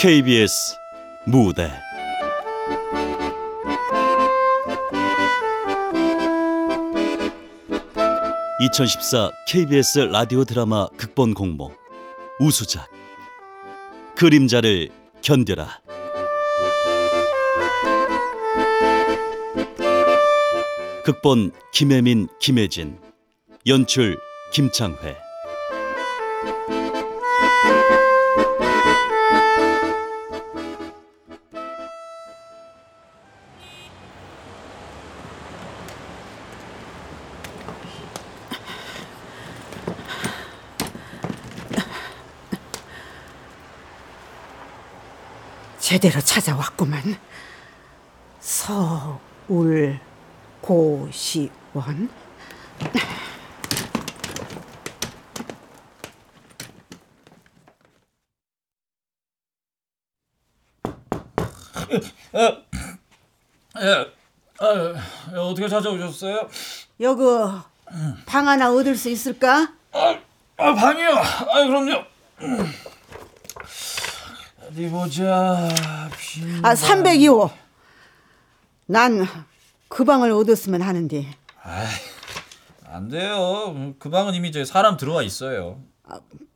KBS 무대. (2014) KBS 라디오 드라마 극본 공모 우수작. 그림자를 견뎌라. 극본 김혜민 김혜진. 연출 김창회 제대로 찾아왔구만. 서울 고시원. 예, 아, 어떻게 찾아오셨어요? 여기 방 하나 얻을 수 있을까? 아, 아 방이요. 아, 그럼요. 어디 보자. 빈 아, 302호. 난 그 방을 얻었으면 하는데. 안 돼요. 그 방은 이미 저 사람 들어와 있어요.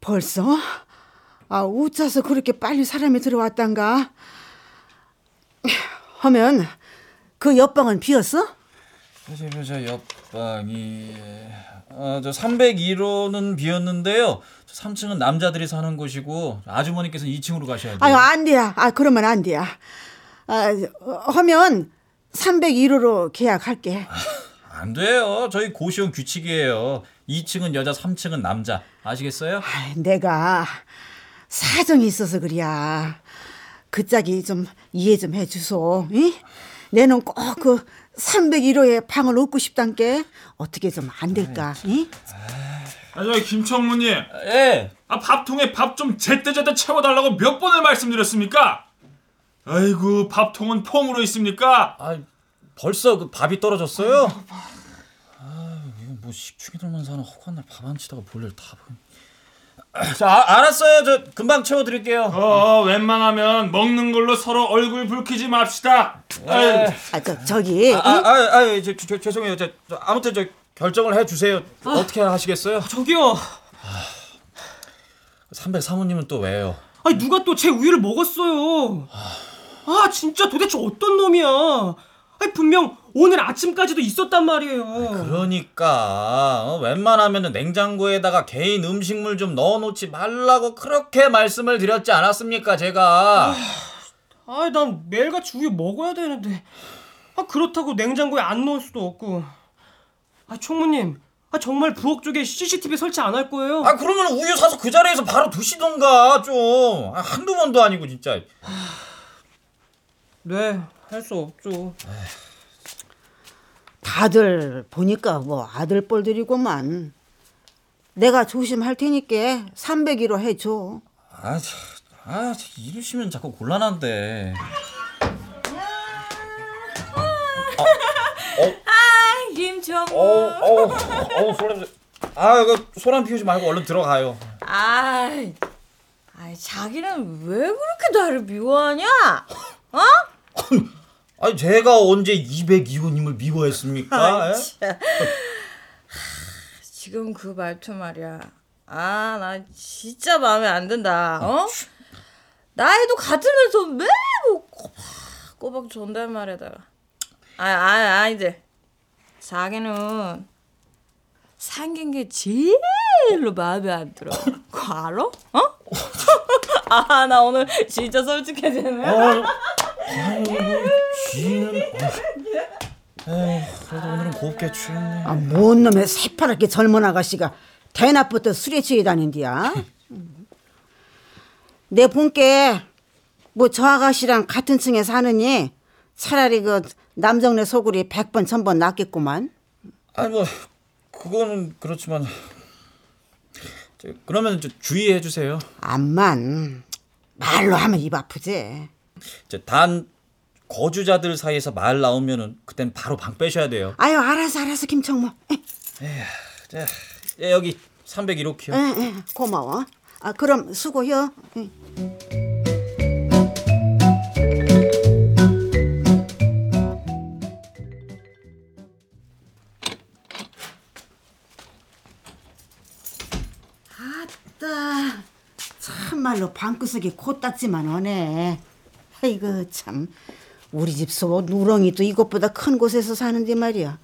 벌써? 아, 웃자서 그렇게 빨리 사람이 들어왔단가? 하면 그 옆방은 비었어? 어디 보자. 옆방이 어, 저 301호는 비었는데요. 저 3층은 남자들이 사는 곳이고 아주머니께서 는 2층으로 가셔야 돼요. 아유, 안 돼야. 아, 그러면 안 돼야. 아, 어, 하면 301호로 계약할게. 안 돼요. 저희 고시원 규칙이에요. 2층은 여자, 3층은 남자. 아시겠어요? 아, 내가 사정이 있어서 그래야. 그 짝이 좀 이해 좀 해주소. 이? 내는 꼭 그 301호에 방을 얻고 싶단께 어떻게 좀 안 될까? 이? 아, 저기 김청무님, 예. 아, 밥통에 밥 좀 제때제때 채워달라고 몇 번을 말씀드렸습니까? 아이고, 밥통은 폼으로 있습니까? 아, 벌써 그 밥이 떨어졌어요? 아, 이거 뭐 식충이들만 사는 허구한 날 밥 안 치다가 볼일 다 보인. 자, 아, 알았어요. 저 금방 채워 드릴게요. 어, 웬만하면 먹는 걸로 서로 얼굴 붉히지 맙시다. 아유, 아, 저, 저기. 아, 아, 아, 아 저, 저, 죄송해요. 저, 저, 아무튼 저 결정을 해 주세요. 어떻게 하시겠어요? 저기요. 300 사모님은 또 왜요? 아니 누가 또 제 우유를 먹었어요. 아 진짜 도대체 어떤 놈이야. 아니 분명 오늘 아침까지도 있었단 말이에요. 그러니까 어, 웬만하면 냉장고에다가 개인 음식물 좀 넣어놓지 말라고 그렇게 말씀을 드렸지 않았습니까 제가 아이 난 매일같이 우유 먹어야 되는데. 아 그렇다고 냉장고에 안 넣을 수도 없고. 아 총무님. 아 정말 부엌 쪽에 CCTV 설치 안 할 거예요? 아 그러면 우유 사서 그 자리에서 바로 두시던가 좀 아, 한두 번도 아니고 진짜 네, 할 수 없죠. 다들 보니까 뭐 아들 뻘들이구만. 내가 조심할 테니까 301호 해줘. 아, 참, 아 참, 이러시면 자꾸 곤란한데 김정우. 어우 어우 어우 소냄새 아 이거 소란 피우지 말고 얼른 들어가요 아이, 아이 자기는 왜 그렇게 나를 미워하냐? 어? 아니 제가 언제 202호님을 미워했습니까? 하, 지금 그 말투 말이야. 아, 나 진짜 마음에 안 든다. 어? 나이도 같으면서 매일 뭐 꼬박꼬박 존댓말에다가. 아, 아, 아이들. 자기는 생긴 게 제일로 마음에 안 들어. 알아? 어? 아, 나 오늘 진짜 솔직해지네. 어, 쥐는 에휴 그래도 오늘은 곱게 취했네 아, 뭔 놈의 새파랗게 젊은 아가씨가 대낮부터 술에 취해 다닌디야? 내 본께 뭐 저 아가씨랑 같은 층에 사느니 차라리 그 남정네 소굴이 백번천번 낫겠구만. 아니 뭐 그거는 그렇지만 저, 그러면 저 주의해 주세요 암만 말로 하면 입 아프지. 이제 단 거주자들 사이에서 말 나오면은 그땐 바로 방 빼셔야 돼요. 아유 알아서 알아서 김청모. 예. 에휴, 자, 예, 여기 301호키요. 예, 고마워. 아 그럼 수고요. 아따 참말로 방구석이 코 땄지만 오네. 아이고 참 우리 집소 누렁이도 이것보다 큰 곳에서 사는데 말이야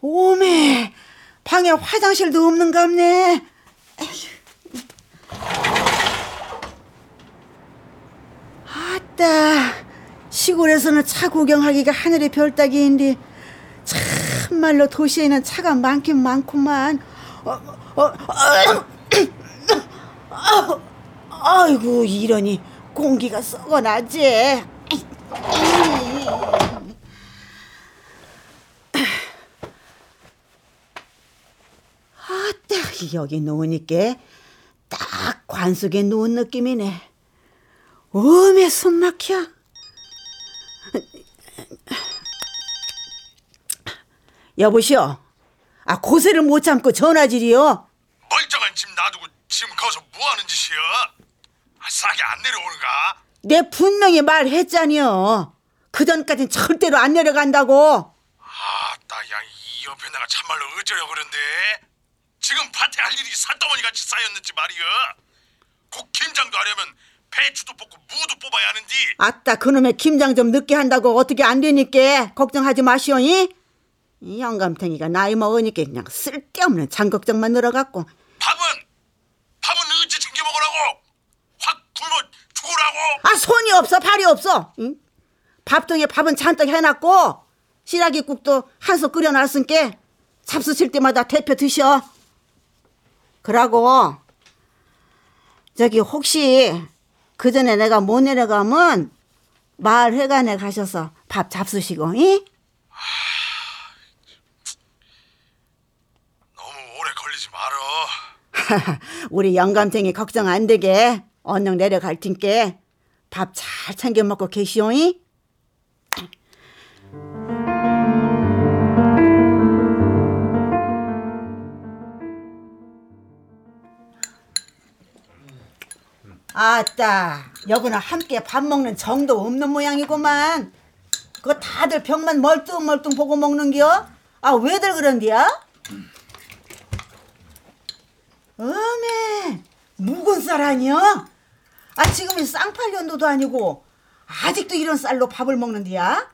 오메 방에 화장실도 없는갑네 아따 시골에서는 차 구경하기가 하늘의 별 따기인데 참말로 도시에는 차가 많긴 많구만 어, 어, 어, 아, 아이고 이러니 공기가 썩어나지. 아따 여기 누우니까 딱 관속에 누운 느낌이네. 어메 숨 막혀. 여보시오. 아 고세를 못 참고 전화질이요? 멀쩡한 집 놔두고 지금 거기서 뭐 하는 짓이야? 아, 싸게 안 내려오는가? 내 분명히 말했잖여. 그 전까진 절대로 안 내려간다고. 아따 야이 옆에 내가 참말로 어쩌려 그런데? 지금 밭에 할 일이 산더머니 같이 쌓였는지 말이야 곧 김장도 하려면 배추도 뽑고 무도 뽑아야 하는디. 아따 그놈의 김장 좀 늦게 한다고 어떻게 안 되니까 걱정하지 마시오니 이 영감탱이가 나이 먹으니까 그냥 쓸데없는 장걱정만 늘어갖고. 밥은 밥은 언제 챙겨 먹으라고 확 굶어 죽으라고. 아 손이 없어 발이 없어. 응? 밥통에 밥은 잔뜩 해놨고 시라기국도 한솥 끓여놨으니까 잡수 칠 때마다 대표 드셔. 그러고 저기 혹시 그 전에 내가 못 내려가면 마을 회관에 가셔서 밥 잡수시고 이? 너무 오래 걸리지 말어. 우리 영감탱이 걱정 안 되게 언능 내려갈 텐께 밥 잘 챙겨 먹고 계시오이? 아따 여기는 함께 밥 먹는 정도 없는 모양이구만 그거 다들 병만 멀뚱멀뚱 보고 먹는겨? 아 왜들 그런디야? 어메 묵은 쌀 아니야? 아 지금이 쌍팔년도도 아니고 아직도 이런 쌀로 밥을 먹는디야?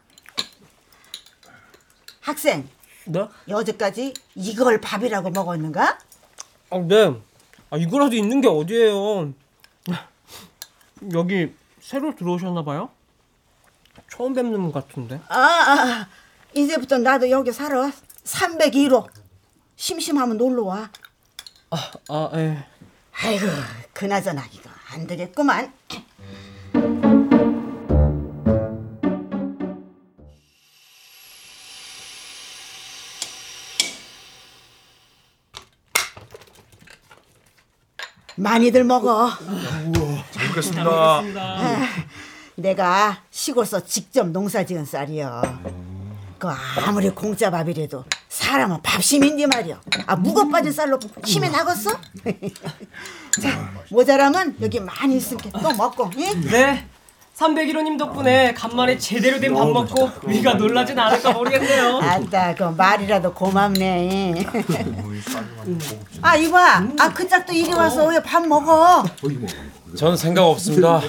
학생 네? 여태까지 이걸 밥이라고 먹었는가? 아, 네. 아, 이거라도 있는 게 어디예요? 여기 새로 들어오셨나 봐요? 처음 뵙는 분 같은데. 아, 아 이제부터 나도 여기 살아 302로 심심하면 놀러 와 아, 아, 예. 아이고 그나저나 이거 안 되겠구만. 많이들 먹어. 잘 먹겠습니다. 내가 시골서 직접 농사 지은 쌀이여 그 아무리 공짜 밥이라도 사람은 밥심인데 말이야 아 무겁 빠진 쌀로 힘이 나겠어? 자 모자라면 여기 많이 있으니까 또 먹고 응? 네. 301호님 덕분에 간만에 제대로 된 밥 먹고 위가 놀라진 않을까 모르겠네요. 아따 그 말이라도 고맙네 아 이봐 아그 짝도 이리 와서 왜 밥 먹어 전 생각 없습니다.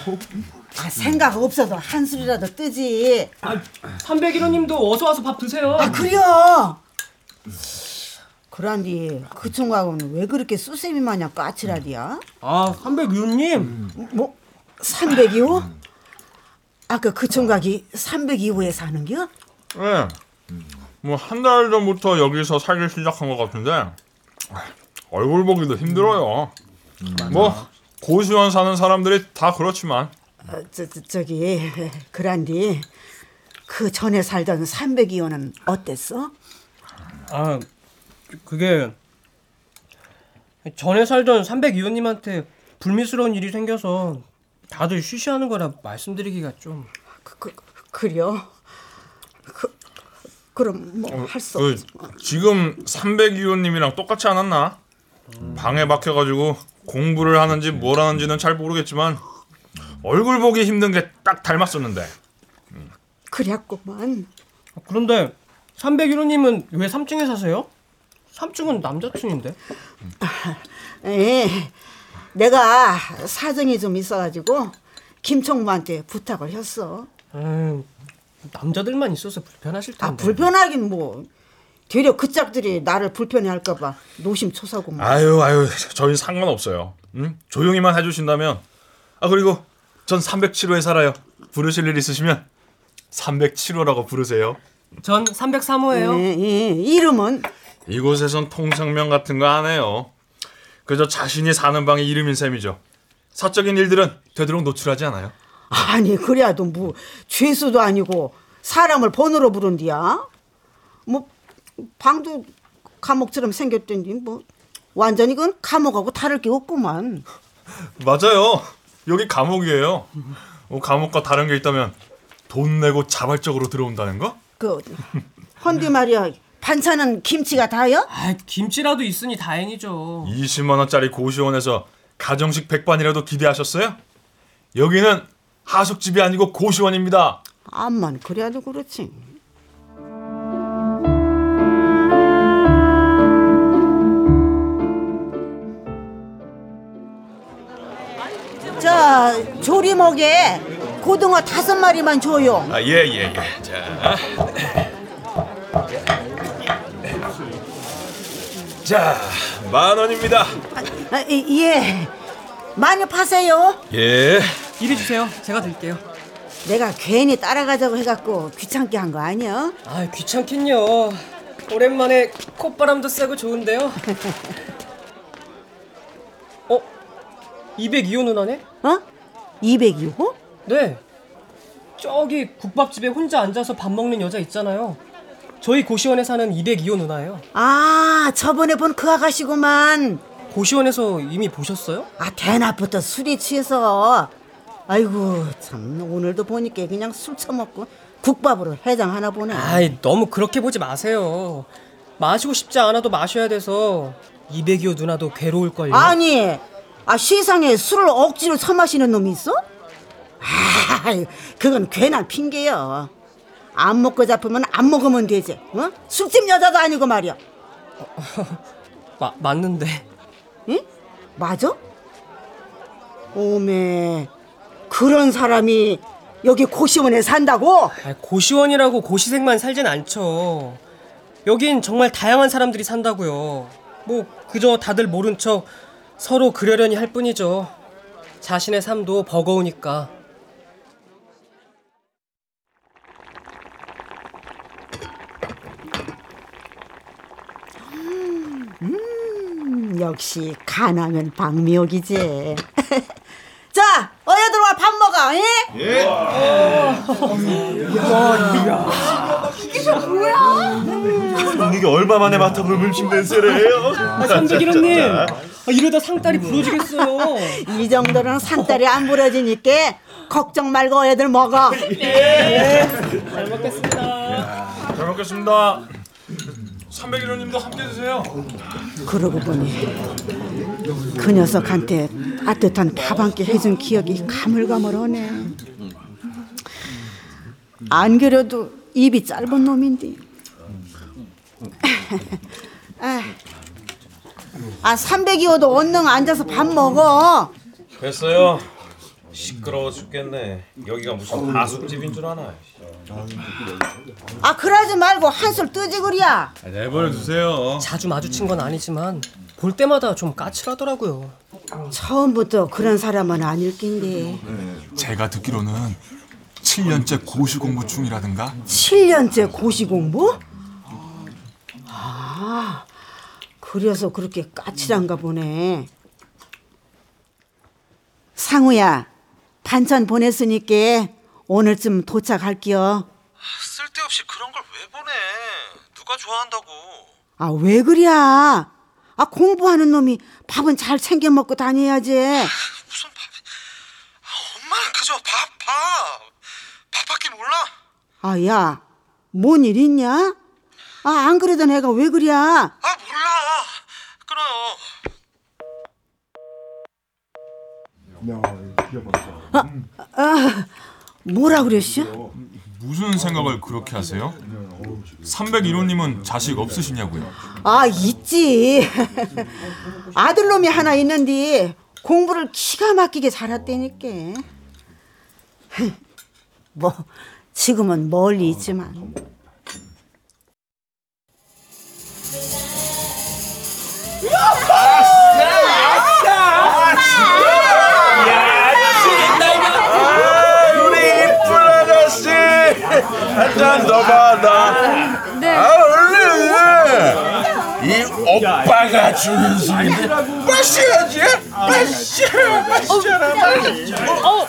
아 생각 없어도 한술이라도 뜨지 301호님도 어서 와서 밥 드세요. 아 그려 그란디 그 총각은 왜 그렇게 수세미 마냥 까칠하디야? 아, 301호님. 뭐 302호? 아까 그 총각이 302호에 사는겨? 네. 뭐한 달 전부터 여기서 살기 시작한 것 같은데 얼굴 보기도 힘들어요. 뭐 고시원 사는 사람들이 다 그렇지만 어, 저, 저, 저 기 그란디 그 전에 살던 302호는 어땠어? 아, 그게 전에 살던 302호님한테 불미스러운 일이 생겨서 다들 쉬쉬하는 거라 말씀드리기가 좀 그, 그, 그려? 그, 그럼 뭐 할수그 없지 지금 302호님이랑 똑같지 않았나? 방에 박혀가지고 공부를 하는지 뭘 하는지는 잘 모르겠지만 얼굴 보기 힘든 게 딱 닮았었는데 그랬구만 그런데 301호님은 왜 3층에 사세요? 삼촌은 남자친인데. 예, 내가 사정이 좀 있어가지고 김총무한테 부탁을 했어. 음, 남자들만 있어서 불편하실 텐데. 아 불편하긴 뭐 되려 그 짝들이 나를 불편해할까봐 노심초사구만. 아유 아유 저희 상관없어요. 응? 조용히만 해주신다면. 아 그리고 전 307호에 살아요. 부르실 일 있으시면 307호라고 부르세요. 전 303호예요. 예, 예, 이름은 이곳에선 통상명 같은 거 안 해요. 그저 자신이 사는 방의 이름인 셈이죠. 사적인 일들은 되도록 노출하지 않아요. 아니 그래도 뭐 죄수도 아니고 사람을 번호로 부른디야. 뭐 방도 감옥처럼 생겼던지 뭐 완전히 그건 감옥하고 다를 게 없구만. 맞아요. 여기 감옥이에요. 어, 감옥과 다른 게 있다면 돈 내고 자발적으로 들어온다는 거? 그 헌디 말이야 반찬은 김치가 다요? 아, 김치라도 있으니 다행이죠. 20만 원짜리 고시원에서 가정식 백반이라도 기대하셨어요? 여기는 하숙집이 아니고 고시원입니다. 암만 그래도 그렇지. 자 조리먹에 고등어 다섯 마리만 줘요. 아, 예, 예, 예. 자. 자, 만 원입니다. 아, 이- 예, 많이 파세요. 예. 이리 주세요. 제가 드릴게요. 내가 괜히 따라가자고 해갖고 귀찮게 한 거 아니야? 아, 귀찮긴요. 오랜만에 콧바람도 쐬고 좋은데요. 어? 202호 누나네? 어? 202호? 네. 저기 국밥집에 혼자 앉아서 밥 먹는 여자 있잖아요. 저희 고시원에 사는 202호 누나예요. 아, 저번에 본 그 아가씨구만. 고시원에서 이미 보셨어요? 아, 대낮부터 술이 취해서. 아이고, 참, 오늘도 보니까 그냥 술 처먹고 국밥으로 해장 하나 보네. 아이, 너무 그렇게 보지 마세요. 마시고 싶지 않아도 마셔야 돼서 202호 누나도 괴로울걸요. 아니, 아, 세상에 술을 억지로 처마시는 놈이 있어? 아, 그건 괜한 핑계야. 안 먹고 잡으면 안 먹으면 되지. 어? 술집 여자도 아니고 말이야. 마, 맞는데. 응? 맞아? 오메, 그런 사람이 여기 고시원에 산다고? 아, 고시원이라고 고시생만 살진 않죠. 여긴 정말 다양한 사람들이 산다고요. 뭐 그저 다들 모른 척 서로 그러려니 할 뿐이죠. 자신의 삶도 버거우니까. 음, 역시 가나면 박미옥이지. 자, 어여들 와밥 먹어. 예? 이게 얼마 만에 맡아볼 음식 냄새래요? 아, 삼백일호님, 아, 이러다 상다리 부러지겠어요. 이 정도는 산딸이 안 부러지니까 걱정 말고 어여들 먹어. 잘 먹겠습니다. 잘 먹겠습니다. 301호님도 함께 드세요. 그러고 보니 그 녀석한테 따뜻한 밥한끼 해준 기억이 가물가물하네. 안 그래도 입이 짧은 놈인데. 아, 아 302호도 언능 앉아서 밥 먹어. 됐어요. 시끄러워 죽겠네. 여기가 무슨 하숙집인 줄 아나. 아 그러지 말고 한술 뜨지 그리야. 내버려 두세요. 자주 마주친 건 아니지만 볼 때마다 좀 까칠하더라고요. 처음부터 그런 사람은 아닐 낀데 제가 듣기로는 7년째 고시 공부 중이라든가 7년째 고시 공부? 아 그래서 그렇게 까칠한가 보네. 상우야 반찬 보냈으니까 오늘쯤 도착할게요. 쓸데없이 그런 걸 왜 보내? 누가 좋아한다고? 아 왜 그래야? 아 공부하는 놈이 밥은 잘 챙겨 먹고 다녀야지. 무슨 밥? 아, 엄마는 그저 밥 밥. 밥밖에 몰라. 아 야, 뭔 일 있냐? 아 안 그러던 애가 왜 그래? 아 몰라. 끊어요. 뭐라 그랬어? 무슨 생각을 그렇게 하세요? 301호님은 자식 없으시냐고요? 아 있지 아들놈이 하나 있는데 공부를 기가 막히게 잘했다니까 뭐 지금은 멀리 있지만 한 잔 더 받아. 네. 아 얼른. 이 오빠가 주는 술인데 마셔야지. 마셔. 마셔라. 어,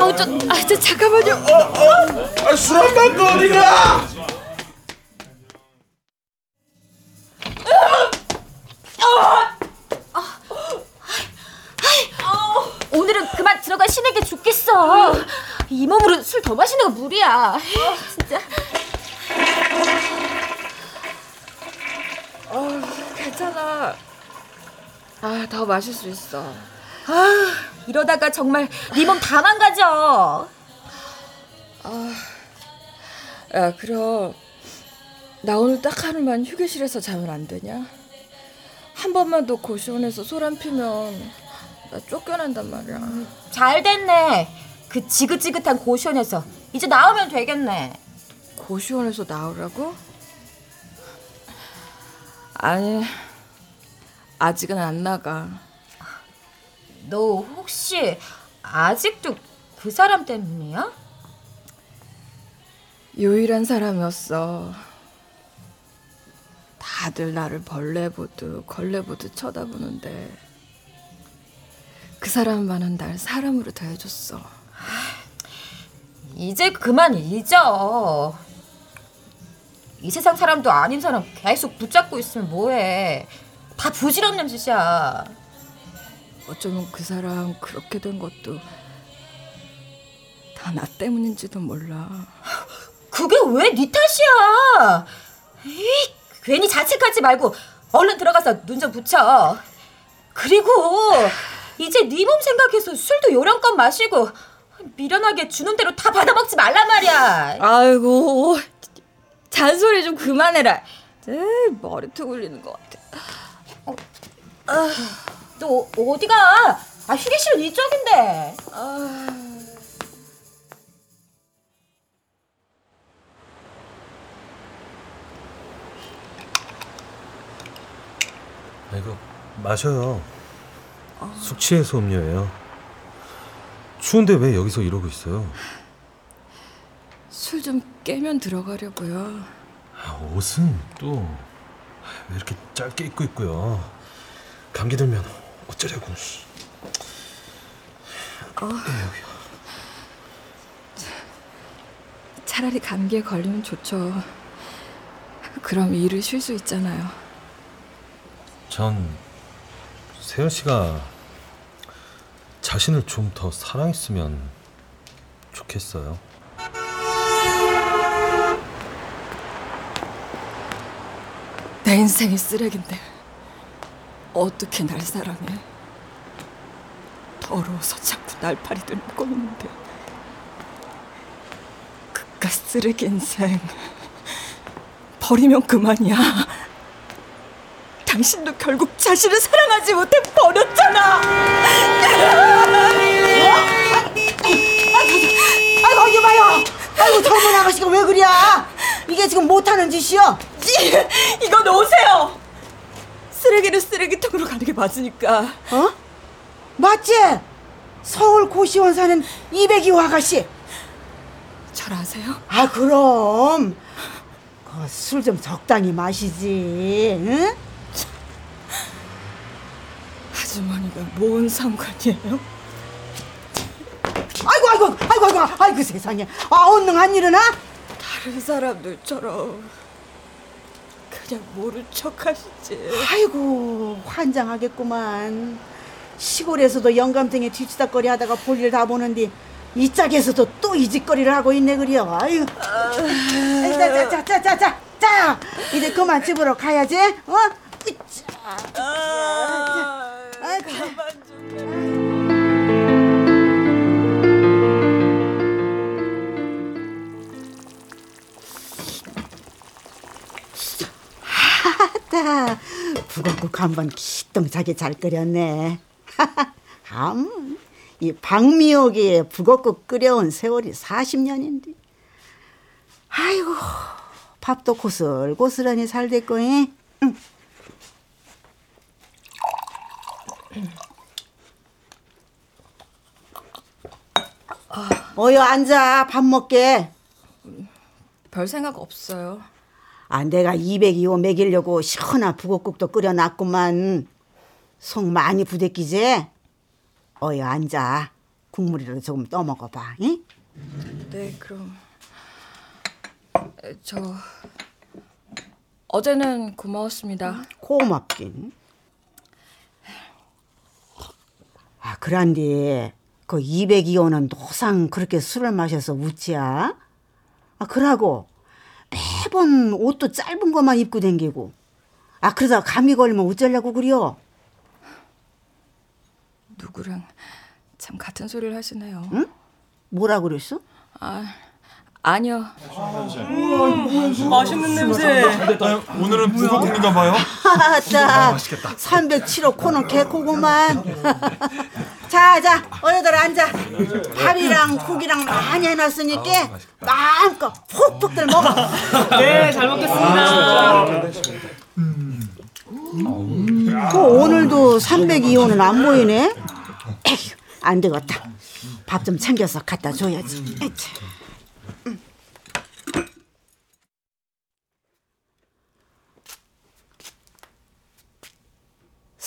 어, 저, 아, 저 잠깐만요. 아, 술한 받고 어디 가? 오늘은 그만 들어가 신에게 죽겠어. 이 몸으로 술 더 마시는 거 무리야. 진짜. 괜찮아. 아, 더 마실 수 있어. 아, 이러다가 정말 네 몸 다 망가져. 야, 그럼 나 오늘 딱 하루만 휴게실에서 자면 안 되냐? 한 번만 더 고시원에서 소란 피면 나 쫓겨난단 말이야. 잘 됐네. 그 지긋지긋한 고시원에서 이제 나오면 되겠네. 고시원에서 나오라고? 아니, 아직은 안 나가. 너 혹시 아직도 그 사람 때문이야? 유일한 사람이었어. 다들 나를 벌레 보듯 걸레 보듯 쳐다보는데 그 사람만은 날 사람으로 대해줬어. 이제 그만 잊어. 이 세상 사람도 아닌 사람 계속 붙잡고 있으면 뭐해. 다 부질없는 짓이야. 어쩌면 그 사람 그렇게 된 것도 다 나 때문인지도 몰라. 그게 왜 네 탓이야? 에이, 괜히 자책하지 말고 얼른 들어가서 눈 좀 붙여. 그리고 이제 네 몸 생각해서 술도 요령껏 마시고 미련하게 주는 대로 다 받아먹지 말란 말이야. 아이고 잔소리 좀 그만해라. 에이, 머리통 울리는 것 같아. 너 어디가? 아 휴게실은 이쪽인데. 아, 이거 마셔요. 숙취해소 음료예요. 추운데 왜 여기서 이러고 있어요? 술 좀 깨면 들어가려고요. 아, 옷은 또 왜 이렇게 짧게 입고 있고요. 감기 들면 어쩌려고. 씨. 차라리 감기에 걸리면 좋죠. 그럼 일을 쉴 수 있잖아요. 전 세연 씨가 자신을 좀 더 사랑했으면 좋겠어요. 내 인생이 쓰레기인데 어떻게 날 사랑해? 더러워서 자꾸 날파리들 꼬이는데 그깟 쓰레기 인생 버리면 그만이야. 당신도 결국 자신을 사랑하지 못해 버렸잖아. 아이고 이게 봐요 아이고 젊은 아가씨가 왜 그래 이게 지금 못하는 짓이여 이거 놓으세요. 쓰레기는 쓰레기통으로 가는 게 맞으니까. 어? 맞지? 서울 고시원 사는 이백이호 아가씨 절 아세요? 아 그럼 그 술 좀 적당히 마시지 응? 아주머니가 뭔 상관이에요? 아이고 아이고 아이고 아이고 아이고 세상에 아 언능한 일은 아? 다른 사람들처럼 그냥 모른 척 하시지. 아이고 환장하겠구만 시골에서도 영감탱이 뒤치다거리 하다가 볼일 다 보는데 이 짝에서도 또 이 짓거리를 하고 있네 그려 아유 자자자자자자 자 이제 그만 집으로 가야지 어? 으쌰. 아, 가만 좀. 하다 북어국 한번 기똥차게 잘 끓였네. 암, 이 박미옥이 북어국 끓여온 세월이 40년인데. 아이고, 밥도 고슬고슬하니 잘 됐거니. 응. 어여 앉아 밥 먹게. 별 생각 없어요. 아, 내가 202호 먹이려고 시원한 북엇국도 끓여놨구만. 속 많이 부대끼지? 어여 앉아. 국물이라도 조금 떠먹어봐. 응? 네, 그럼 에, 저 어제는 고마웠습니다. 고맙긴. 아, 그란디 그 202호는 노상 그렇게 술을 마셔서 웃지야? 아, 그러고 매번 옷도 짧은 것만 입고 댕기고 아, 그러다 감기 걸리면 어쩌려고 그려? 누구랑 참 같은 소리를 하시네요. 응? 뭐라 그랬어? 아, 아니요. 맛있는 냄새. 오늘은 북어국인가 봐요. 아따 307호 코는 개코구만. 자, 자, 어여들 앉아. 밥이랑 국이랑 많이 해놨으니까 마음껏 푹푹들 먹어. 네, 잘 먹겠습니다. 그 오늘도 302호는 안 보이네. 에휴, 안 되겠다. 밥 좀 챙겨서 갖다 줘야지. 에차.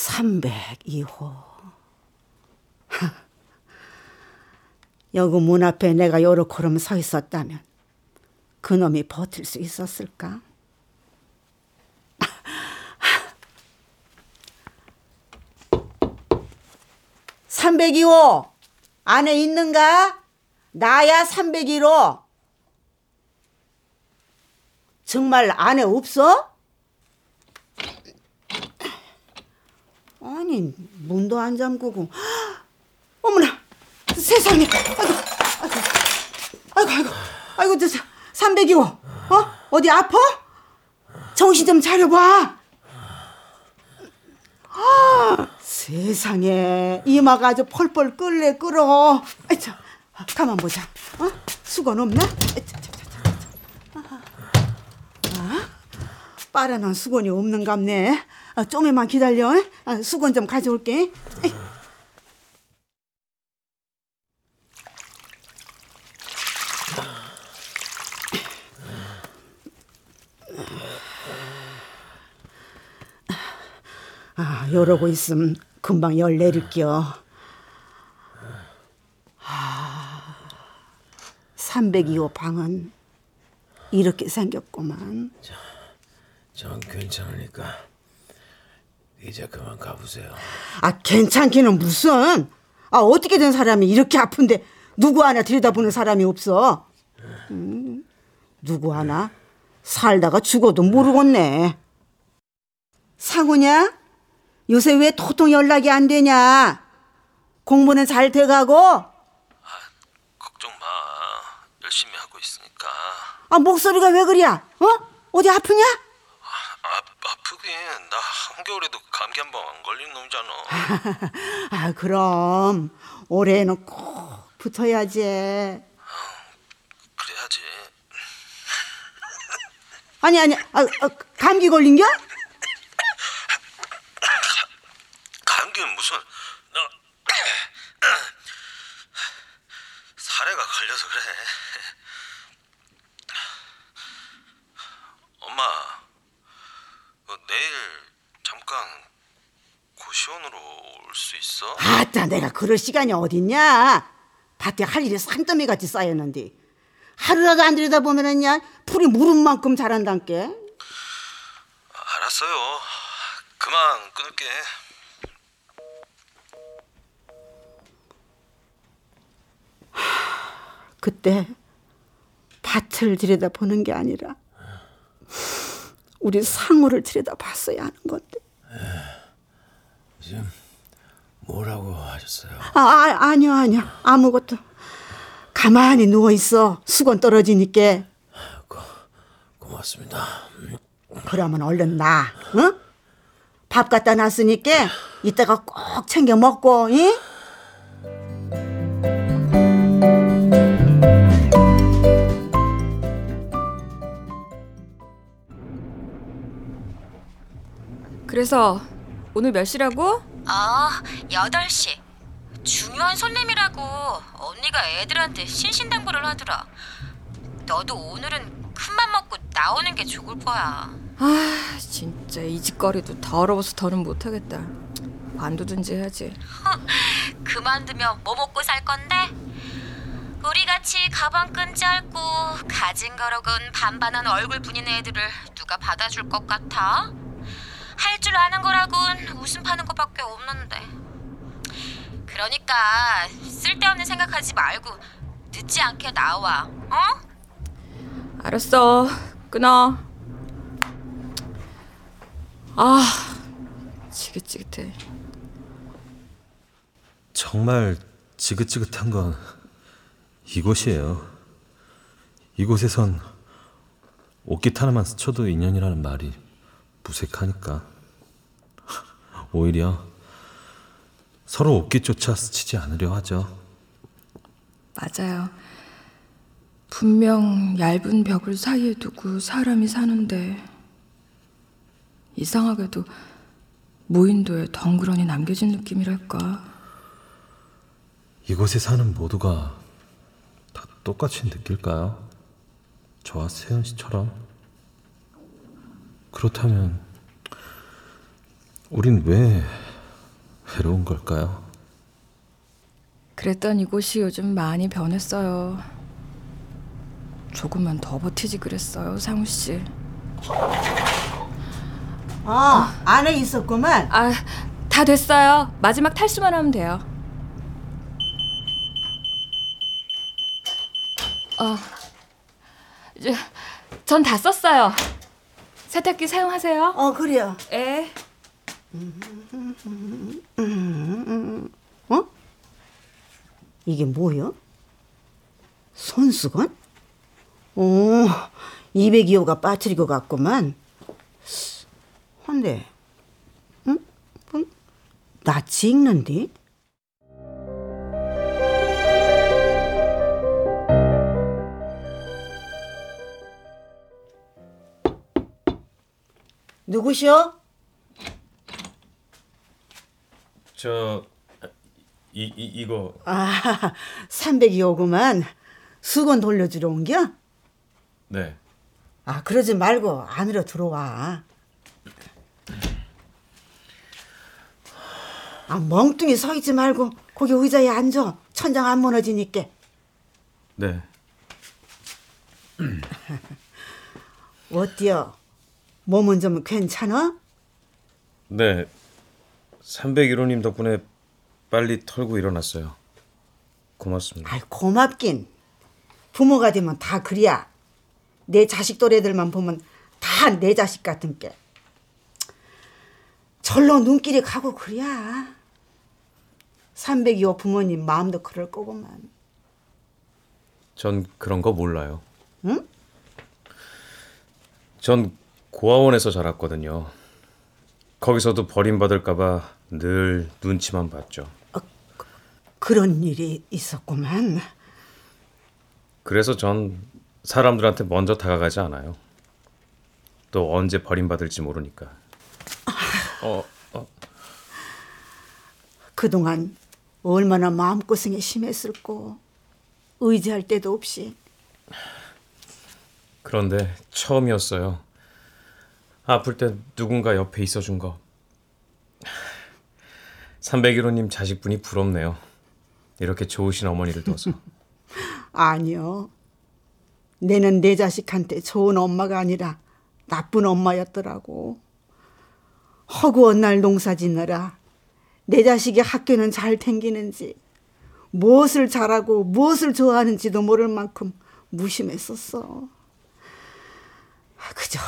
302호. 여기 문 앞에 내가 요렇게럼 서 있었다면 그놈이 버틸 수 있었을까? (302호) 안에 있는가? 나야 (301호) 정말 안에 없어? 아니 문도 안 잠그고. 어머나 세상에. 아이고 아이고 아이고 아이고 저 302호 어? 어디 아파? 정신 좀 차려봐. 아 세상에. 이마가 아주 펄펄 끓래 끓어. 아이 참 가만 보자. 어? 수건 없나. 아, 빠르는 수건이 없는갑네 아, 좀만 기다려 아, 수건 좀 가져올게. 아, 이러고 있음 금방 열 내릴게요. 아, 302호 방은 이렇게 생겼구만. 전 괜찮으니까 이제 그만 가보세요. 아, 괜찮기는 무슨. 아, 어떻게 된 사람이 이렇게 아픈데 누구 하나 들여다보는 사람이 없어. 음, 누구 하나 살다가 죽어도 모르겠네. 상우냐? 요새 왜 도통 연락이 안 되냐? 공부는 잘 돼가고? 걱정 마. 열심히 하고 있으니까. 아, 목소리가 왜 그래? 어? 어디 아프냐? 나 한겨울에도 감기 한 번 안 걸린 놈이잖아. 아, 그럼 올해는 꼭 붙어야지. 그래야지. 아니, 아니, 아, 아, 감기 걸린 겨? 감기는 무슨 너 사례가 걸려서 그래. 엄마, 어, 내일 잠깐 고시원으로 올 수 있어? 아따, 내가 그럴 시간이 어딨냐? 밭에 할 일이 산더미 같이 쌓였는데. 하루라도 안 들여다보면은 야, 풀이 무릎만큼 자란단께. 알았어요. 그만 끊을게. 그때 밭을 들여다보는 게 아니라 우리 상우를 들여다봤어야 하는 건데. 지금 뭐라고 하셨어요? 아, 아 아니요, 아니요. 아무것도. 가만히 누워 있어. 수건 떨어지니까. 고맙습니다. 그러면 얼른 나. 응? 밥 갖다 놨으니까 이따가 꼭 챙겨 먹고, 이? 그래서 오늘 몇 시라고? 아, 8시. 중요한 손님이라고 언니가 애들한테 신신당부를 하더라. 너도 오늘은 큰맘 먹고 나오는 게 좋을 거야. 아 진짜 이 짓거리도 더러워서 더는 못하겠다. 관두든지 해야지. 그만두면 뭐 먹고 살 건데? 우리 같이 가방 끈 짧고 가진 거력은 반반한 얼굴뿐인 애들을 누가 받아줄 것 같아? 할 줄 아는 거라곤 웃음 파는 것밖에 없는데. 그러니까 쓸데없는 생각하지 말고 늦지 않게 나와. 어? 알았어. 끊어. 아 지긋지긋해. 정말 지긋지긋한 건 이곳이에요. 이곳에선 옷깃 하나만 스쳐도 인연이라는 말이 무색하니까. 오히려 서로 옷깃조차 스치지 않으려 하죠. 맞아요. 분명 얇은 벽을 사이에 두고 사람이 사는데 이상하게도 무인도에 덩그러니 남겨진 느낌이랄까. 이곳에 사는 모두가 다 똑같이 느낄까요? 저와 세연 씨처럼? 그렇다면 우린 왜 외로운 걸까요? 그랬던 이곳이 요즘 많이 변했어요. 조금만 더 버티지 그랬어요, 상우 씨. 어, 안에 있었구만. 아, 다 됐어요. 마지막 탈수만 하면 돼요. 어, 이제 전다 썼어요. 세탁기 사용하세요. 어, 그래요. 예. 어? 이게 뭐요? 손수건? 오, 202호가 빠뜨리고 갔구만. 헌데, 응? 응? 낯이 익는데? 누구시오? 저 이, 이 이거 아, 302호구만. 수건 돌려주러 온겨? 네. 아, 그러지 말고 안으로 들어와. 아, 멍뚱이 서 있지 말고 거기 의자에 앉아. 천장 안 무너지니까. 네. 어때요? 몸은 좀 괜찮아? 네. 301호님 덕분에 빨리 털고 일어났어요. 고맙습니다. 아이, 고맙긴. 부모가 되면 다 그리야. 내 자식 또래들만 보면 다 내 자식 같은 게. 절로 눈길이 가고 그래야. 302호 부모님 마음도 그럴 거구만. 전 그런 거 몰라요. 응? 전 고아원에서 자랐거든요. 거기서도 버림받을까봐 늘 눈치만 봤죠. 그런 일이 있었구만. 그래서 전 사람들한테 먼저 다가가지 않아요. 또 언제 버림받을지 모르니까. 어, 어, 그동안 얼마나 마음고생이 심했을꼬. 의지할 데도 없이. 그런데 처음이었어요. 아플 때 누군가 옆에 있어준 거. 301호님 자식분이 부럽네요. 이렇게 좋으신 어머니를 둬서. 아니요. 내는 내 자식한테 좋은 엄마가 아니라 나쁜 엄마였더라고. 허구한 날 농사 짓느라 내 자식이 학교는 잘 댕기는지 무엇을 잘하고 무엇을 좋아하는지도 모를 만큼 무심했었어. 아, 그저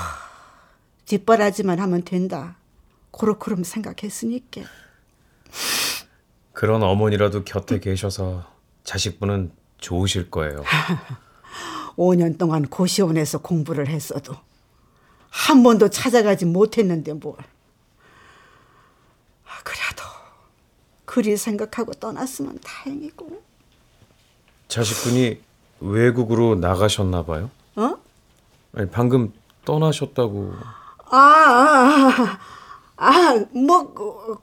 뒷바라지만 하면 된다. 그렇게럼 생각했으니까. 그런 어머니라도 곁에 계셔서 자식분은 좋으실 거예요. 5년 동안 고시원에서 공부를 했어도 한 번도 찾아가지 못했는데 뭘. 그리 생각하고 떠났으면 다행이고. 자식분이 외국으로 나가셨나 봐요? 어? 아니 방금 떠나셨다고. 아, 아, 아, 아, 뭐 거,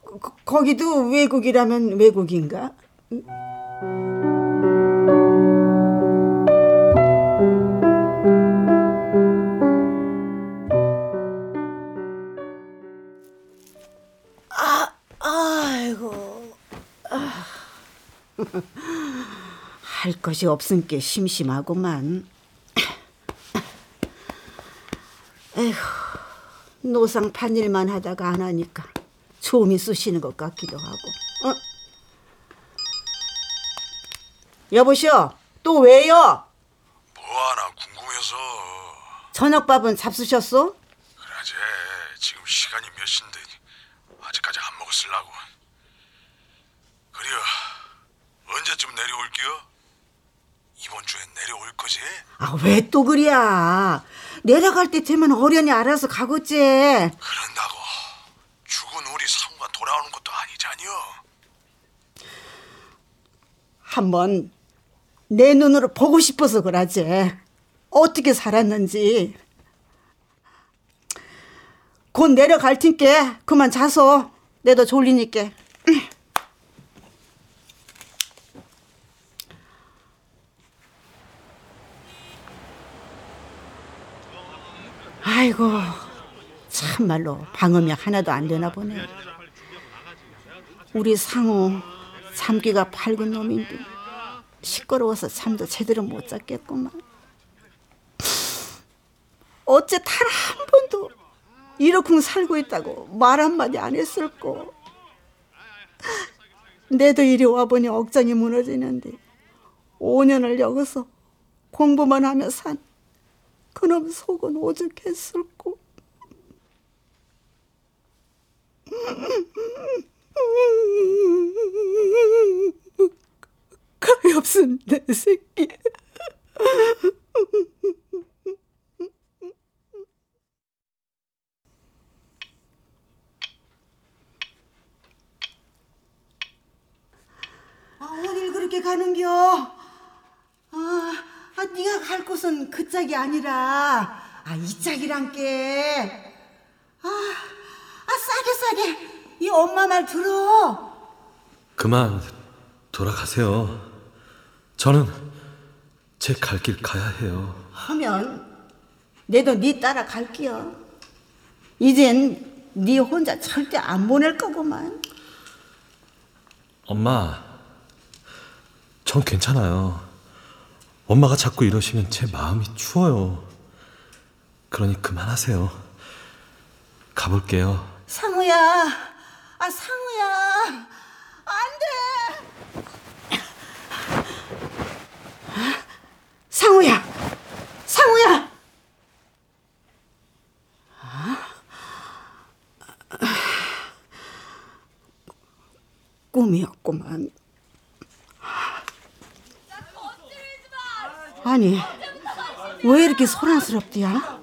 거기도 외국이라면 외국인가? 아, 아이고. 아. 할 것이 없은 게 심심하구만. 에휴, 노상 판일만 하다가 안 하니까 좀이 쑤시는 것 같기도 하고. 어? 여보시오, 또 왜요? 뭐하나 궁금해서 저녁밥은 잡수셨어? 그러지 지금 시간이 몇 시인데 아직까지 안 먹었을라고 그래요 언제쯤 내려올게요? 이번 주에 내려올 거지? 아, 왜 또 그리야? 내려갈 때 되면 어련히 알아서 가겠지. 그런다고 죽은 우리 상과 돌아오는 것도 아니잖여 한번 내 눈으로 보고 싶어서 그러지. 어떻게 살았는지. 곧 내려갈 테니까 그만 자서. 내도 졸리니까. 아이고, 참말로 방음이 하나도 안 되나 보네. 우리 상우 잠귀가 밝은 놈인데 시끄러워서 잠도 제대로 못 잤겠구만. 어째 단 한 번도 이러쿵 살고 있다고 말 한마디 안 했을꼬. 내도 이리 와보니 억장이 무너지는데 5년을 여기서 공부만 하며 산 그놈 속은 오죽했을꼬. 가엾은 내 새끼. 아, 어딜 그렇게 가는겨? 아, 아 네가 갈 곳은 그 짝이 아니라 아, 이 짝이란께. 아, 아 싸게 싸게 이 엄마 말 들어. 그만 돌아가세요. 저는 제 갈 길 가야 해요. 하면 내도 네 따라 갈게요. 이젠 네 혼자 절대 안 보낼 거구만. 엄마, 전 괜찮아요. 엄마가 자꾸 이러시면 제 마음이 추워요. 그러니 그만하세요. 가볼게요. 상우야, 아 상우야, 안 돼. 상우야, 상우야. 꿈이었구만. 아니, 왜 이렇게 소란스럽디야?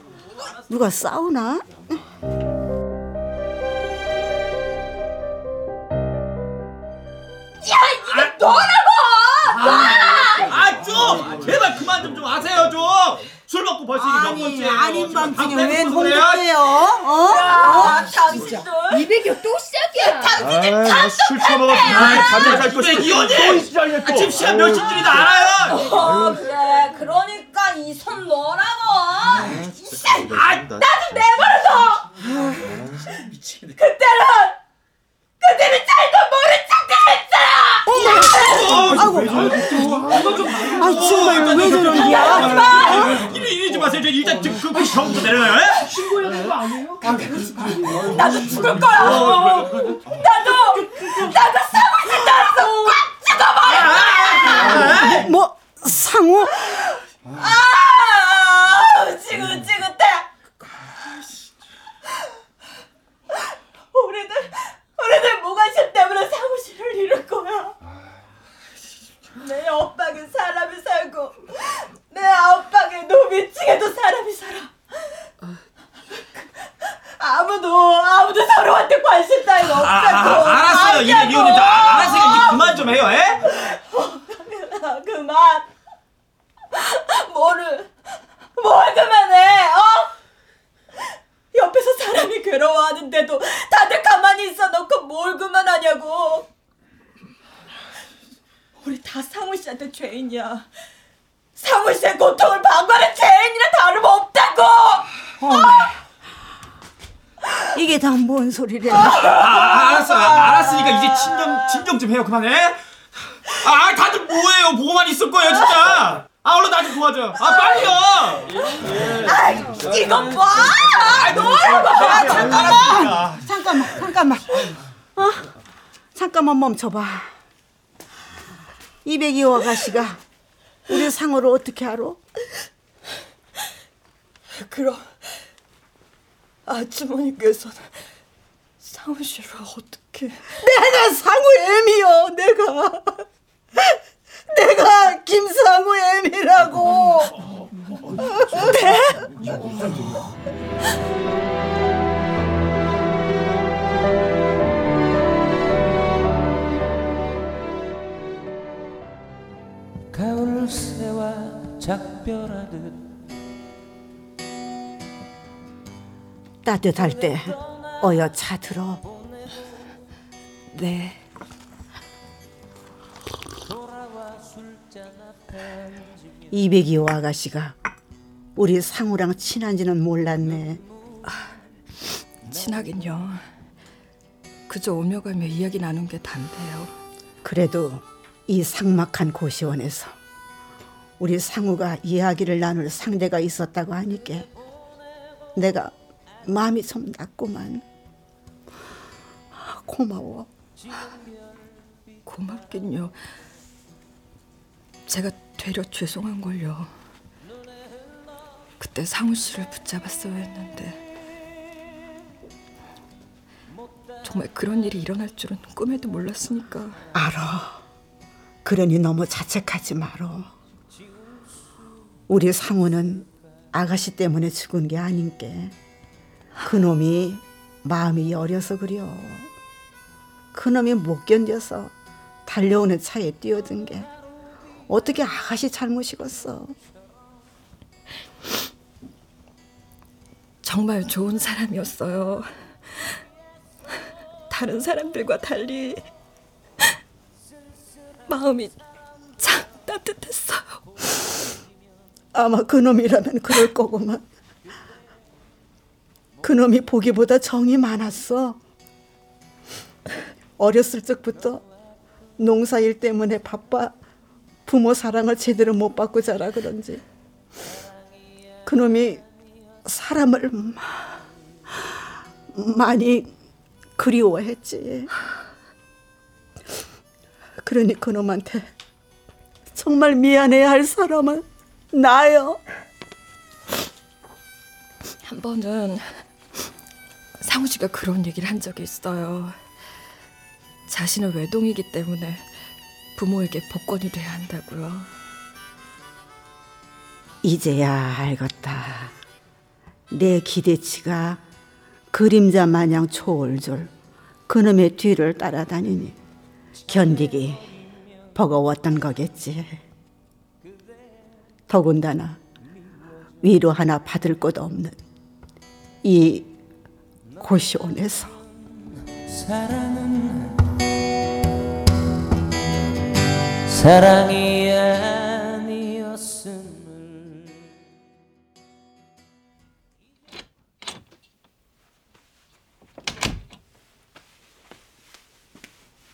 누가 싸우나? 그만 좀 좀 하세요, 좀! 술 먹고 벌써 이게 몇 아니, 번째예요? 아닌 지금 밥왜 빼먹고 그래요? 혼자해요? 어? 어? 당신들 이백이 또 시작이야. 당신들 술 처먹었으면 가자 갈 근데 것이 이 언니! 또 시작이야 아, 지금 시간 몇 시인지도 알아요! 어 그래. 그러니까 이손 놓으라고. 아, 나좀 내버려둬. 그때는 그때는 잘도 모른 척도 했잖아. 아 정말 왜 저런디야? 이리, 이러지 마세요. 저 일단 그, 형부터 내려가요, 예? 나도 죽을 거야. 나도 나도 사무실 따라서 꽉 죽어버려. 뭐 상우? 아 지긋지긋해. 우리들 우리들 모가실 때문에 사무실을 잃을 거야. 내 엇박에 사람이 살고 내 아웃박에 노비층에도 사람이 살아. 아무도 아무도 서로한테 관심 따위가 아, 없다고. 아, 알았어요. 이, 이 알냐고. 언니, 나 그만 좀 해요, 에? 아, 그만. 뭐를 뭘 그만해? 어? 옆에서 사람이 괴로워하는데도 다들 가만히 있어 놓고 뭘 그만하냐고. 우리 다 상우 씨한테 죄인이야. 상우 씨의 고통을 방관한 죄인이라 다름없다고. 이게 다 뭔 소리래? 아, 알았어, 알았으니까 이제 진정, 진정 좀 해요, 그만해. 아, 다들 뭐해요? 보고만 있을 거예요, 진짜. 아, 얼른 나좀 도와줘. 아, 빨리요. 이건 봐. 아, 잠깐만, 잠깐만, 잠깐만. 어? 잠깐만 멈춰봐. 이백이호 아가씨가 우리 상호를 어떻게 알아? 그럼 아주머니께서는 상우 씨를 어떻게? 내가 상우 애미요, 내가. 내가 김상우 애미라고. 가을 새와 작별하듯 따뜻할 때 어여 차 들어. 네. 이백이호 아가씨가 우리 상우랑 친한지는 몰랐네. 친하긴요. 그저 오며 가며 이야기 나눈 게 단데요. 그래도 이 삭막한 고시원에서 우리 상우가 이야기를 나눌 상대가 있었다고 하니까 내가 마음이 좀 났구만. 고마워. 고맙긴요. 제가 되려 죄송한 걸요. 그때 상우 씨를 붙잡았어야 했는데 정말 그런 일이 일어날 줄은 꿈에도 몰랐으니까. 알아. 그러니 너무 자책하지 말어. 우리 상우는 아가씨 때문에 죽은 게 아닌 게. 그놈이 마음이 여려서 그려. 그놈이 못 견뎌서 달려오는 차에 뛰어든 게 어떻게 아가씨 잘못이겠어. 정말 좋은 사람이었어요. 다른 사람들과 달리 마음이 참 따뜻했어요. 아마 그놈이라면 그럴 거구만. 그놈이 보기보다 정이 많았어. 어렸을 적부터 농사일 때문에 바빠 부모 사랑을 제대로 못 받고 자라 그런지 그놈이 사람을 마- 많이 그리워했지. 그러니 그놈한테 정말 미안해야 할 사람은 나요. 한 번은 상우 씨가 그런 얘기를 한 적이 있어요. 자신은 외동이기 때문에 부모에게 복권이 돼야 한다고요. 이제야 알겠다. 내 기대치가 그림자 마냥 초월졸 그놈의 뒤를 따라다니니 견디기 버거웠던 거겠지. 더군다나 위로 하나 받을 곳 없는 이 고시원에서 사랑은 사랑이 아니었음을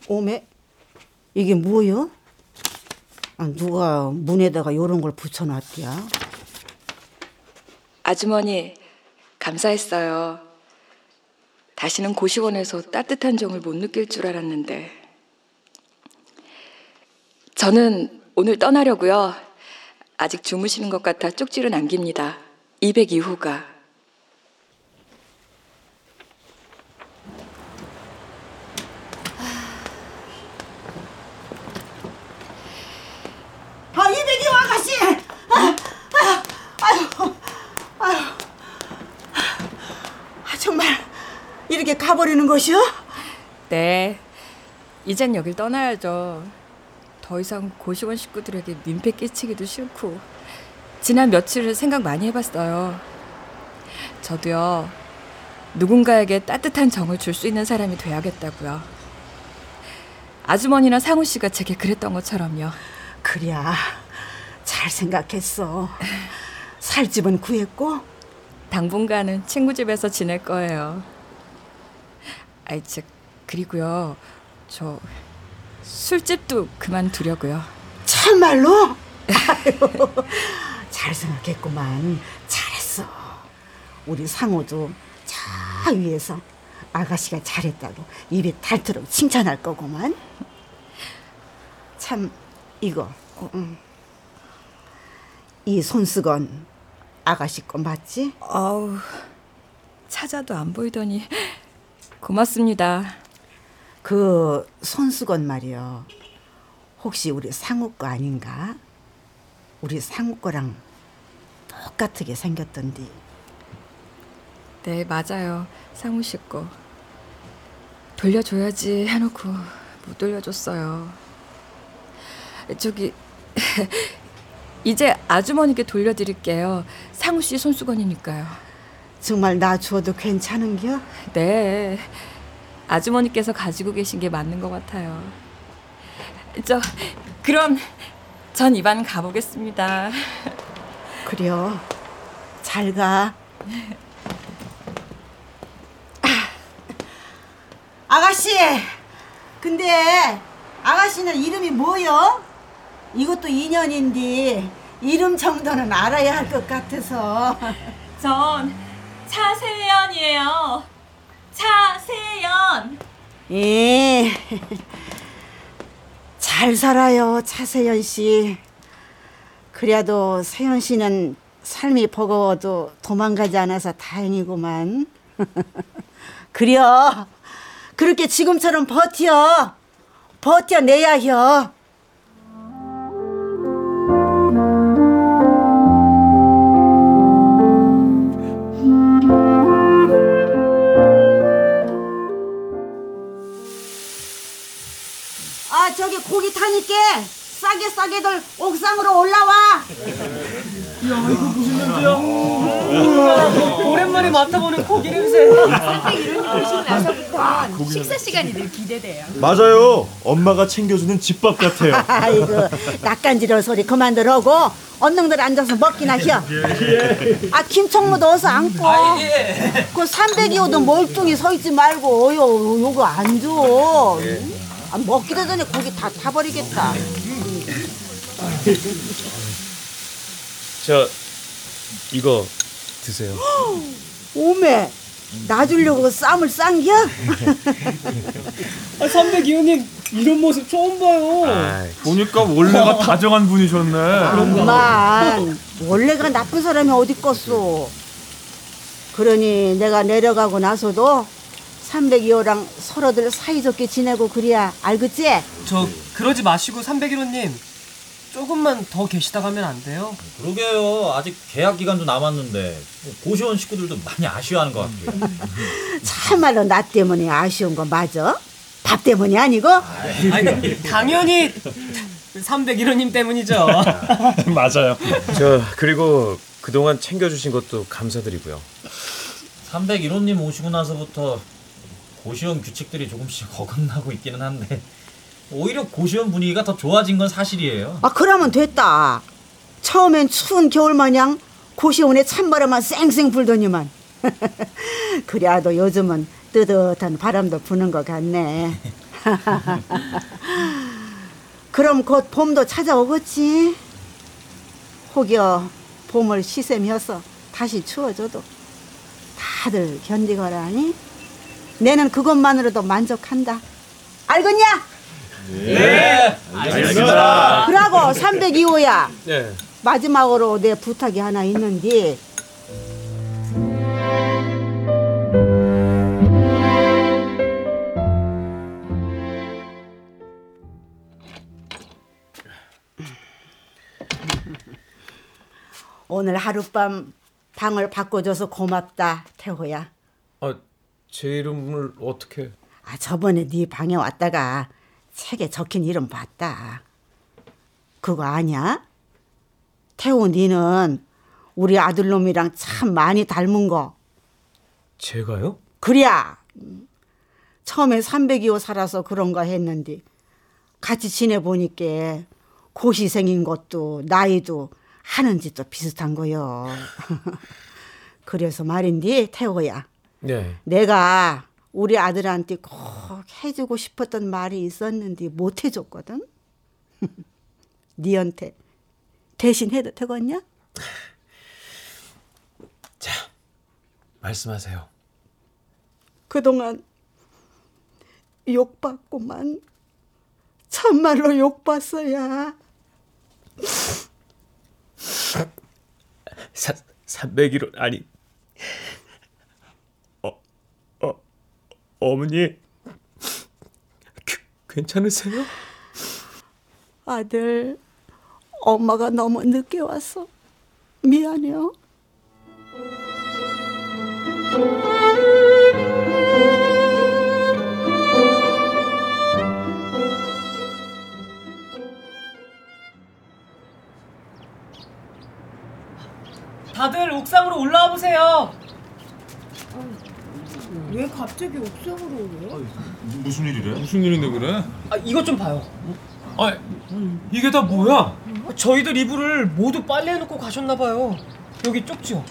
오메 이게 뭐요? 아, 누가 문에다가 요런 걸 붙여놨디야? 아주머니 감사했어요. 다시는 고시원에서 따뜻한 정을 못 느낄 줄 알았는데 저는 오늘 떠나려고요. 아직 주무시는 것 같아 쪽지로 남깁니다. 202호가 아 이백이호 아가씨! 아, 아, 아유, 아유, 아, 정말 이렇게 가버리는 것이요? 네. 이젠 여길 떠나야죠. 더 이상 고시원 식구들에게 민폐 끼치기도 싫고 지난 며칠을 생각 많이 해봤어요. 저도요 누군가에게 따뜻한 정을 줄 수 있는 사람이 돼야겠다고요. 아주머니나 상우 씨가 제게 그랬던 것처럼요. 그래야 잘 생각했어. 살 집은 구했고 당분간은 친구 집에서 지낼 거예요. 아이 즉 그리고요 저 술집도 그만두려고요. 참말로? 아유, 잘 생각했구만. 잘했어. 우리 상호도 저 위에서 아가씨가 잘했다고 입에 닳도록 칭찬할 거구만. 참 이거 응. 이 손수건 아가씨 거 맞지? 아우 찾아도 안 보이더니 고맙습니다. 그 손수건 말이요. 혹시 우리 상우 거 아닌가? 우리 상우 거랑 똑같게 생겼던디. 네 맞아요 상우 씨 거. 돌려줘야지 해놓고 못 돌려줬어요. 저기 이제 아주머니께 돌려드릴게요. 상우 씨 손수건이니까요. 정말 나 주어도 괜찮은겨? 네. 아주머니께서 가지고 계신 게 맞는 것 같아요. 저 그럼 전 이만 가보겠습니다. 그래요. 잘 가. 아가씨, 근데 아가씨는 이름이 뭐요? 이것도 인연인데 이름 정도는 알아야 할 것 같아서. 전 차세연이에요. 차세연. 예. 잘 살아요, 차세연 씨. 그래도 세연 씨는 삶이 버거워도 도망가지 않아서 다행이구만. 그려. 그렇게 지금처럼 버텨. 버텨내야 혀. 아, 저기 고기 타니까 싸게 싸게들 옥상으로 올라와. 야 이거 무슨 냄새야? 오랜만에 맡아보는 고기 냄새. 이런 일 오시고 나서부터 식사 시간이 늘 기대돼요. 맞아요. 엄마가 챙겨주는 집밥 같아요. 아이고, 낯간지러운 소리 그만들 하고 언능들 앉아서 먹기나 혀. 아, 김총무도 어서 앉고. 그 302호도 멀뚱히 서 있지 말고, 어여, 요거 안 줘. 아, 먹기도 전에 고기 다 타버리겠다. 저 이거 드세요. 오메, 나 주려고 쌈을 싼 겨? 아, 302호님 이런 모습 처음 봐요. 보니까 원래가 다정한 분이셨네. 그만 원래가 나쁜 사람이 어디 껐어 그러니 내가 내려가고 나서도 302호랑 서로들 사이좋게 지내고 그래야 알겠지? 저 그러지 마시고 301호님 조금만 더 계시다 가면 안 돼요? 그러게요. 아직 계약 기간도 남았는데 뭐 고시원 식구들도 많이 아쉬워하는 것 같아요. 참말로 나 때문에 아쉬운 거 맞아? 밥 때문이 아니고? 아니, 당연히 301호님 때문이죠. 맞아요. 저 그리고 그동안 챙겨주신 것도 감사드리고요. 301호님 오시고 나서부터 고시원 규칙들이 조금씩 어긋나고 있기는 한데 오히려 고시원 분위기가 더 좋아진 건 사실이에요. 아 그러면 됐다. 처음엔 추운 겨울 마냥 고시원에 찬바람만 쌩쌩 불더니만. 그래도 요즘은 뜨뜻한 바람도 부는 것 같네. 그럼 곧 봄도 찾아오겠지? 혹여 봄을 시샘해서 다시 추워져도 다들 견디거라니 내는 그것만으로도 만족한다 알겠냐? 네, 알겠습니다. 그러고 302호야. 네. 마지막으로 내 부탁이 하나 있는데 오늘 하룻밤 방을 바꿔줘서 고맙다 태호야. 아, 제 이름을 어떻게? 아 저번에 네 방에 왔다가 책에 적힌 이름 봤다. 그거 아냐? 태호 니는 우리 아들놈이랑 참 많이 닮은 거. 제가요? 그래야 처음에 302호 살아서 그런가 했는데 같이 지내보니까 고시 생긴 것도 나이도 하는 짓도 비슷한 거요. 그래서 말인데 태호야 네. 내가 우리 아들한테 꼭 해주고 싶었던 말이 있었는데 못 해줬거든. 니한테 대신 해도 되겠냐? 말씀하세요. 그동안 욕받고만 참말로 욕봤어야. 사, 301호 아니 어, 어, 어머니 그, 괜찮으세요? 아들, 엄마가 너무 늦게 왔어. 미안해요. 다들 옥상으로 올라와 보세요. 왜 갑자기 옥상으로 오래? 무슨 일이래? 무슨 일인데 그래? 아, 이것 좀 봐요. 아, 이게 다 뭐야? 저희들 이불을 모두 빨래해 놓고 가셨나 봐요. 여기 쪽지요.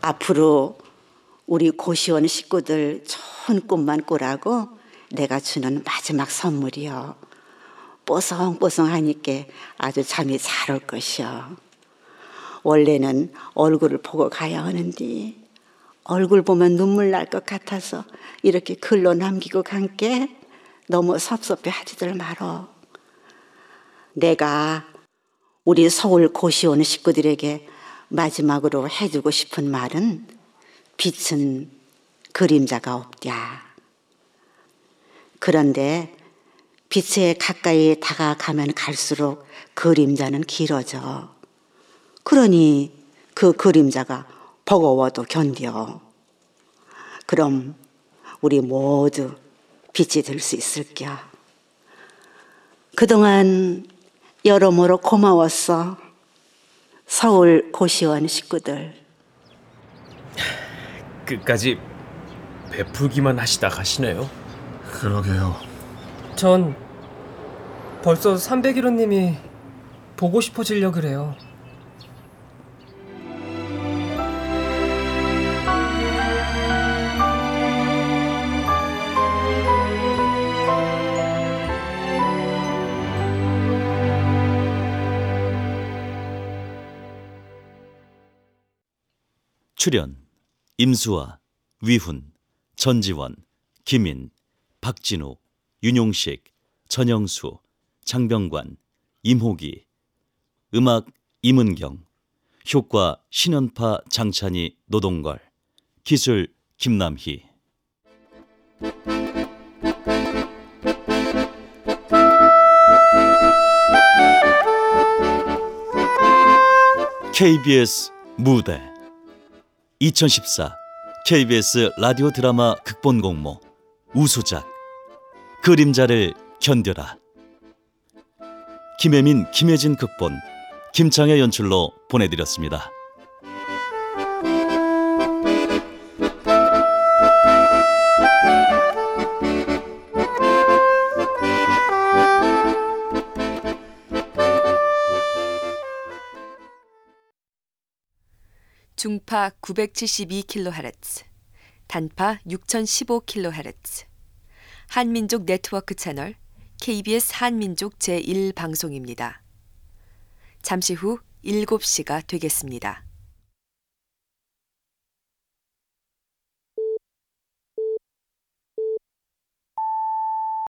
앞으로 우리 고시원 식구들 좋은 꿈만 꾸라고 내가 주는 마지막 선물이요. 뽀송뽀송하니까 아주 잠이 잘 올 것이요. 원래는 얼굴을 보고 가야 하는데 얼굴 보면 눈물 날 것 같아서 이렇게 글로 남기고 간 게 너무 섭섭해 하지들 말어. 내가 우리 서울 고시원 식구들에게 마지막으로 해주고 싶은 말은 빛은 그림자가 없랴. 그런데 빛에 가까이 다가가면 갈수록 그림자는 길어져. 그러니 그 그림자가 버거워도 견뎌. 그럼 우리 모두 빛이 될 수 있을겨. 그동안 여러모로 고마웠어. 서울 고시원 식구들. 끝까지 베풀기만 하시다 가시네요. 그러게요. 전 벌써 301호님이 보고 싶어지려 그래요. 출연 임수아, 위훈, 전지원, 김인, 박진우, 윤용식, 전영수, 장병관, 임호기 음악 임은경 효과 신연파 장찬희 노동걸 기술 김남희. KBS 무대 2014 KBS 라디오 드라마 극본 공모 우수작 그림자를 견뎌라 김혜민 김혜진 극본 김창의 연출로 보내드렸습니다. 중파 972kHz, 단파 6015kHz, 한민족 네트워크 채널 KBS 한민족 제1방송입니다. 잠시 후 7시가 되겠습니다.